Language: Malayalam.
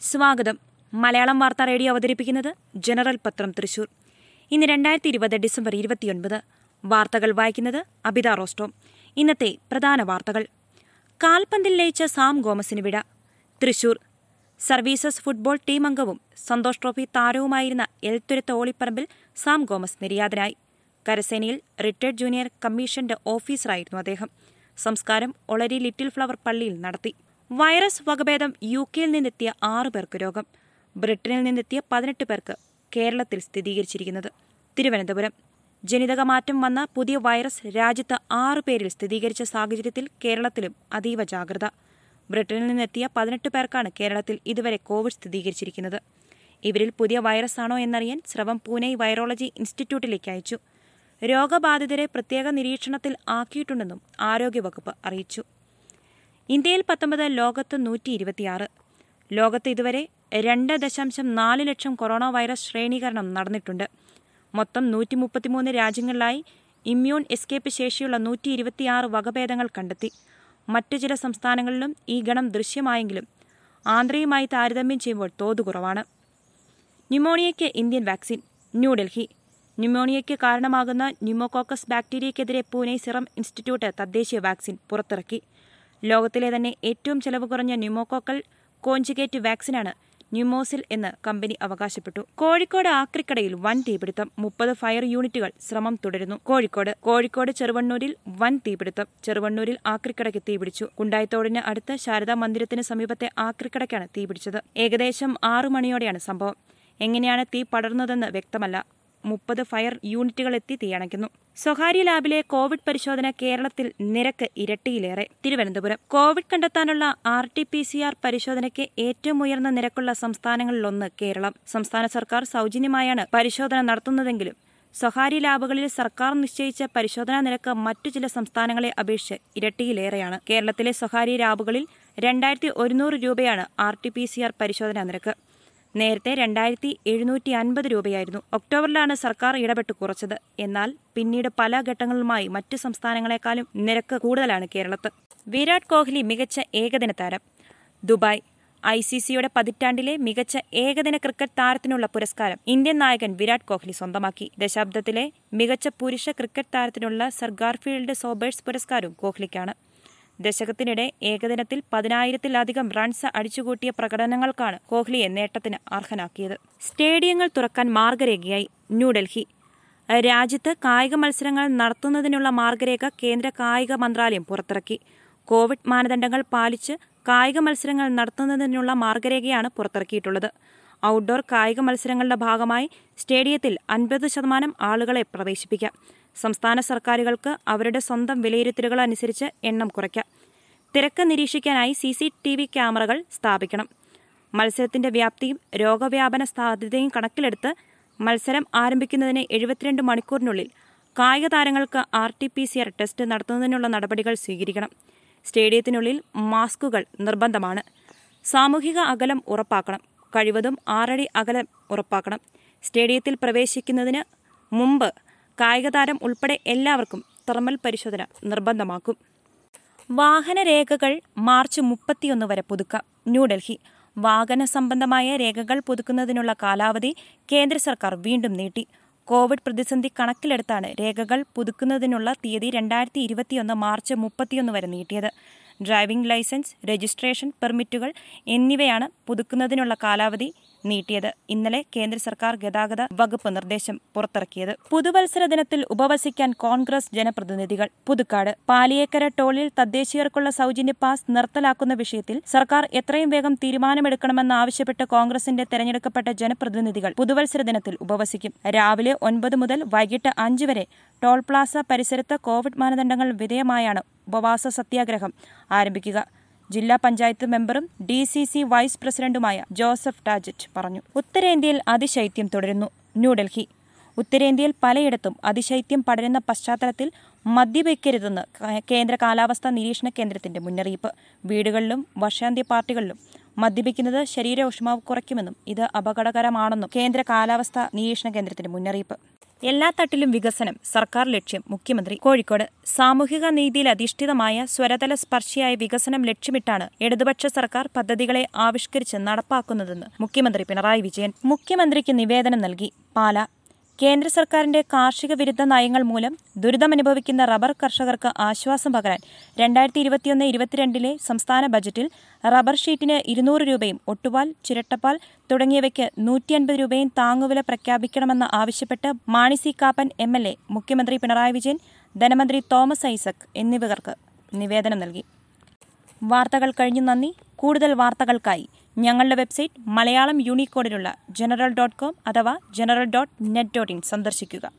സ്വാഗതം. മലയാളം വാർത്താ റേഡിയോ അവതരിപ്പിക്കുന്നത് ജനറൽ പത്രം തൃശൂർ. ഇന്ന് രണ്ടായിരത്തി ഇരുപത് ഡിസംബർ ഇരുപത്തിയൊൻപത്. വാർത്തകൾ വായിക്കുന്നത് അബിത റോസ്റ്റോം. ഇന്നത്തെ പ്രധാന വാർത്തകൾ. കാൽപന്തിൽ ലയിച്ച സാം ഗോമസിന് വിട. തൃശൂർ. സർവീസസ് ഫുട്ബോൾ ടീം അംഗവും സന്തോഷ് ട്രോഫി താരവുമായിരുന്ന എൽത്തുരത്ത് ഓളിപ്പറമ്പിൽ സാം ഗോമസ് നിര്യാതനായി. കരസേനയിൽ റിട്ടയർഡ് ജൂനിയർ കമ്മീഷന്റെ ഓഫീസറായിരുന്നു അദ്ദേഹം. സംസ്കാരം ഒളരി ലിറ്റിൽ ഫ്ലവർ പള്ളിയിൽ നടത്തി. വൈറസ് വകഭേദം യു കെയിൽ നിന്നെത്തിയ ആറു പേർക്ക് രോഗം. ബ്രിട്ടനിൽ നിന്നെത്തിയ പതിനെട്ട് പേർക്ക് കേരളത്തിൽ സ്ഥിരീകരിച്ചിരിക്കുന്നത്. തിരുവനന്തപുരം. ജനിതക മാറ്റം വന്ന പുതിയ വൈറസ് രാജ്യത്ത് ആറു പേരിൽ സ്ഥിരീകരിച്ച സാഹചര്യത്തിൽ കേരളത്തിലും അതീവ ജാഗ്രത. ബ്രിട്ടനിൽ നിന്നെത്തിയ പതിനെട്ട് പേർക്കാണ് കേരളത്തിൽ ഇതുവരെ കോവിഡ് സ്ഥിരീകരിച്ചിരിക്കുന്നത്. ഇവരിൽ പുതിയ വൈറസ് ആണോ എന്നറിയാൻ സ്രവം പൂനെ വൈറോളജി ഇൻസ്റ്റിറ്റ്യൂട്ടിലേക്ക് അയച്ചു. രോഗബാധിതരെ പ്രത്യേക നിരീക്ഷണത്തിൽ ആക്കിയിട്ടുണ്ടെന്നും ആരോഗ്യവകുപ്പ് അറിയിച്ചു. ഇന്ത്യയിൽ പത്തൊമ്പത് ലോകത്ത് നൂറ്റി ഇരുപത്തിയാറ് ലോകത്ത് ഇതുവരെ രണ്ട് ദശാംശം നാല് ലക്ഷം കൊറോണ വൈറസ് ശ്രേണീകരണം നടന്നിട്ടുണ്ട്. മൊത്തം നൂറ്റി മുപ്പത്തിമൂന്ന് രാജ്യങ്ങളിലായി ഇമ്മ്യൂൺ എസ്കേപ്പ് ശേഷിയുള്ള നൂറ്റി ഇരുപത്തിയാറ് വകഭേദങ്ങൾ കണ്ടെത്തി. മറ്റു ചില സംസ്ഥാനങ്ങളിലും ഈ ഗണം ദൃശ്യമായെങ്കിലും ആന്ധ്രയുമായി താരതമ്യം ചെയ്യുമ്പോൾ തോത് കുറവാണ്. ന്യൂമോണിയയ്ക്ക് ഇന്ത്യൻ വാക്സിൻ ന്യൂഡൽഹി. ന്യൂമോണിയയ്ക്ക് കാരണമാകുന്ന ന്യൂമോകോക്കസ് ബാക്ടീരിയക്കെതിരെ പൂനെ സിറം ഇൻസ്റ്റിറ്റ്യൂട്ട് തദ്ദേശീയ വാക്സിൻ പുറത്തിറക്കി. ലോകത്തിലെ തന്നെ ഏറ്റവും ചെലവ് കുറഞ്ഞ ന്യൂമോകോക്കൽ കോഞ്ചുഗേറ്റ് വാക്സിനാണ് ന്യൂമോസിൽ എന്ന് കമ്പനി അവകാശപ്പെട്ടു. കോഴിക്കോട് ആക്രിക്കടയിൽ വൻ തീപിടുത്തം. മുപ്പത് ഫയർ യൂണിറ്റുകൾ ശ്രമം തുടരുന്നു. കോഴിക്കോട് കോഴിക്കോട് ചെറുവണ്ണൂരിൽ വൻ തീപിടുത്തം. ചെറുവണ്ണൂരിൽ ആക്രിക്കടയ്ക്ക് തീപിടിച്ചു. കുണ്ടായിത്തോടിന് അടുത്ത് ശാരദാ മന്ദിരത്തിന് സമീപത്തെ ആക്രിക്കടയ്ക്കാണ് തീപിടിച്ചത്. ഏകദേശം ആറു മണിയോടെയാണ് സംഭവം. എങ്ങനെയാണ് തീ പടർന്നതെന്ന് വ്യക്തമല്ല. മുപ്പത് ഫയർ യൂണിറ്റുകൾ എത്തി തീയണയ്ക്കുന്നു. സ്വകാര്യ ലാബിലെ കോവിഡ് പരിശോധന കേരളത്തിൽ നിരക്ക് ഇരട്ടിയിലേറെ. തിരുവനന്തപുരം. കോവിഡ് കണ്ടെത്താനുള്ള R T P C R പരിശോധനയ്ക്ക് ഏറ്റവും ഉയർന്ന നിരക്കുള്ള സംസ്ഥാനങ്ങളിലൊന്ന് കേരളം. സംസ്ഥാന സർക്കാർ സൗജന്യമായാണ് പരിശോധന നടത്തുന്നതെങ്കിലും സ്വകാര്യ ലാബുകളിൽ സർക്കാർ നിശ്ചയിച്ച പരിശോധനാ നിരക്ക് മറ്റു ചില സംസ്ഥാനങ്ങളെ അപേക്ഷിച്ച് ഇരട്ടിയിലേറെയാണ്. കേരളത്തിലെ സ്വകാര്യ ലാബുകളിൽ രണ്ടായിരത്തി ഒരുന്നൂറ് രൂപയാണ് R T P C R പരിശോധനാ നിരക്ക്. നേരത്തെ രണ്ടായിരത്തി എഴുന്നൂറ്റി അൻപത് രൂപയായിരുന്നു ഒക്ടോബറിലാണ് സർക്കാർ ഇടപെട്ട് കുറച്ചത്. എന്നാൽ പിന്നീട് പല ഘട്ടങ്ങളുമായി മറ്റ് സംസ്ഥാനങ്ങളെക്കാളും നിരക്ക് കൂടുതലാണ് കേരളത്ത്. വിരാട് കോഹ്ലി മികച്ച ഏകദിന താരം. ദുബായ് ഐ സി സിയുടെ പതിറ്റാണ്ടിലെ മികച്ച ഏകദിന ക്രിക്കറ്റ് താരത്തിനുള്ള പുരസ്കാരം ഇന്ത്യൻ നായകൻ വിരാട് കോഹ്ലി സ്വന്തമാക്കി. ദശാബ്ദത്തിലെ മികച്ച പുരുഷ ക്രിക്കറ്റ് താരത്തിനുള്ള സർ ഗാർഫീൽഡ് സോബേഴ്സ് പുരസ്കാരവും കോഹ്ലിക്കാണ്. ദശകത്തിനിടെ ഏകദിനത്തിൽ പതിനായിരത്തിലധികം റൺസ് അടിച്ചുകൂട്ടിയ പ്രകടനങ്ങൾക്കാണ് കോഹ്ലിയെ നേട്ടത്തിന് അർഹനാക്കിയത്. സ്റ്റേഡിയങ്ങൾ തുറക്കാൻ മാർഗരേഖയായി ന്യൂഡൽഹി. രാജ്യത്ത് കായിക മത്സരങ്ങൾ നടത്തുന്നതിനുള്ള മാർഗരേഖ കേന്ദ്ര കായിക മന്ത്രാലയം പുറത്തിറക്കി. കോവിഡ് മാനദണ്ഡങ്ങൾ പാലിച്ച് കായിക മത്സരങ്ങൾ നടത്തുന്നതിനുള്ള മാർഗരേഖയാണ് പുറത്തിറക്കിയിട്ടുള്ളത്. ഔട്ട്ഡോർ കായിക മത്സരങ്ങളുടെ ഭാഗമായി സ്റ്റേഡിയത്തിൽ അൻപത് ശതമാനം ആളുകളെ പ്രവേശിപ്പിക്കാം. സംസ്ഥാന സർക്കാരുകൾക്ക് അവരുടെ സ്വന്തം വിലയിരുത്തലുകൾ അനുസരിച്ച് എണ്ണം കുറയ്ക്കാം. തിരക്ക് നിരീക്ഷിക്കാനായി സി സി ടി വി ക്യാമറകൾ സ്ഥാപിക്കണം. മത്സരത്തിന്റെ വ്യാപ്തിയും രോഗവ്യാപന സാധ്യതയും കണക്കിലെടുത്ത് മത്സരം ആരംഭിക്കുന്നതിന് എഴുപത്തിരണ്ട് മണിക്കൂറിനുള്ളിൽ കായിക താരങ്ങൾക്ക് R T P C R test നടത്തുന്നതിനുള്ള നടപടികൾ സ്വീകരിക്കണം. സ്റ്റേഡിയത്തിനുള്ളിൽ മാസ്കുകൾ നിർബന്ധമാണ്. സാമൂഹിക അകലം ഉറപ്പാക്കണം. കഴിവതും ആറടി അകലം ഉറപ്പാക്കണം. സ്റ്റേഡിയത്തിൽ പ്രവേശിക്കുന്നതിന് മുമ്പ് കായിക താരം ഉൾപ്പെടെ എല്ലാവർക്കും തെർമൽ പരിശോധന നിർബന്ധമാക്കും. വാഹനരേഖകൾ മാർച്ച് മുപ്പത്തിയൊന്ന് വരെ പുതുക്കാം. ന്യൂഡൽഹി. വാഹന സംബന്ധമായ രേഖകൾ പുതുക്കുന്നതിനുള്ള കാലാവധി കേന്ദ്ര സർക്കാർ വീണ്ടും നീട്ടി. കോവിഡ് പ്രതിസന്ധി കണക്കിലെടുത്താണ് രേഖകൾ പുതുക്കുന്നതിനുള്ള തീയതി രണ്ടായിരത്തി ഇരുപത്തിയൊന്ന് മാർച്ച് മുപ്പത്തിയൊന്ന് വരെ നീട്ടിയത്. ഡ്രൈവിംഗ് ലൈസൻസ് രജിസ്ട്രേഷൻ പെർമിറ്റുകൾ എന്നിവയാണ് പുതുക്കുന്നതിനുള്ള കാലാവധി നീട്ടിയത്. ഇന്നലെ കേന്ദ്ര സർക്കാർ ഗതാഗത വകുപ്പ് നിർദ്ദേശം പുറത്തിറക്കിയത്. പുതുവത്സര ദിനത്തിൽ ഉപവസിക്കാൻ കോൺഗ്രസ് ജനപ്രതിനിധികൾ പുതുക്കാട്. പാലിയേക്കര ടോളിൽ തദ്ദേശീയർക്കുള്ള സൗജന്യ പാസ് നിർത്തലാക്കുന്ന വിഷയത്തിൽ സർക്കാർ എത്രയും വേഗം തീരുമാനമെടുക്കണമെന്നാവശ്യപ്പെട്ട് കോൺഗ്രസിന്റെ തെരഞ്ഞെടുക്കപ്പെട്ട ജനപ്രതിനിധികൾ പുതുവത്സര ദിനത്തിൽ ഉപവസിക്കും. രാവിലെ ഒൻപത് മുതൽ വൈകിട്ട് അഞ്ച് വരെ ടോൾ പ്ലാസ പരിസരത്ത് കോവിഡ് മാനദണ്ഡങ്ങൾ വിധേയമായാണ് ഉപവാസ സത്യാഗ്രഹം ആരംഭിക്കുക. ജില്ലാ പഞ്ചായത്ത് മെമ്പറും ഡി സി സി വൈസ് പ്രസിഡന്റുമായ ജോസഫ് ടാജറ്റ് പറഞ്ഞു. ഉത്തരേന്ത്യയിൽ അതിശൈത്യം തുടരുന്നു. ന്യൂഡൽഹി. ഉത്തരേന്ത്യയിൽ പലയിടത്തും അതിശൈത്യം പടരുന്ന പശ്ചാത്തലത്തിൽ മദ്യപിക്കരുതെന്ന് കേന്ദ്ര കാലാവസ്ഥാ നിരീക്ഷണ കേന്ദ്രത്തിന്റെ മുന്നറിയിപ്പ്. വീടുകളിലും വർഷാന്ത്യ പാർട്ടികളിലും മദ്യപിക്കുന്നത് ശരീര ഊഷ്മാവ് കുറയ്ക്കുമെന്നും ഇത് അപകടകരമാണെന്നും കേന്ദ്ര കാലാവസ്ഥാ നിരീക്ഷണ കേന്ദ്രത്തിന്റെ മുന്നറിയിപ്പ്. എല്ലാ തട്ടിലും വികസനം സർക്കാർ ലക്ഷ്യം മുഖ്യമന്ത്രി കോഴിക്കോട്. സാമൂഹിക നീതിയിൽ അധിഷ്ഠിതമായ സ്വരതല സ്പർശിയായ വികസനം ലക്ഷ്യമിട്ടാണ് ഇടതുപക്ഷ സർക്കാർ പദ്ധതികളെ ആവിഷ്കരിച്ച് നടപ്പാക്കുന്നതെന്ന് മുഖ്യമന്ത്രി പിണറായി വിജയൻ മുഖ്യമന്ത്രിക്ക് നിവേദനം നൽകി. പാല കേന്ദ്ര സർക്കാരിന്റെ കാർഷിക വിരുദ്ധ നയങ്ങൾ മൂലം ദുരിതമനുഭവിക്കുന്ന റബ്ബർ കർഷകർക്ക് ആശ്വാസം പകരാൻ രണ്ടായിരത്തി ഇരുപത്തിയൊന്ന് ഇരുപത്തിരണ്ടിലെ സംസ്ഥാന ബജറ്റിൽ റബ്ബർ ഷീറ്റിന് ഇരുന്നൂറ് രൂപയും ഒട്ടുപാൽ ചിരട്ടപ്പാൽ തുടങ്ങിയവയ്ക്ക് നൂറ്റി അൻപത് രൂപയും താങ്ങുവില പ്രഖ്യാപിക്കണമെന്ന് ആവശ്യപ്പെട്ട് Mani C Kappan M L A മുഖ്യമന്ത്രി പിണറായി വിജയൻ ധനമന്ത്രി തോമസ് ഐസക് എന്നിവർക്ക് നിവേദനം നൽകി. വാർത്തകൾ കഴിഞ്ഞു നന്ദി. കൂടുതൽ വാർത്തകൾക്കായി ഞങ്ങളുടെ വെബ്സൈറ്റ് മലയാളം യൂണിക്കോഡിലുള്ള ജനറൽ ഡോട്ട് കോം അഥവാ general dot net dot in സന്ദർശിക്കുക.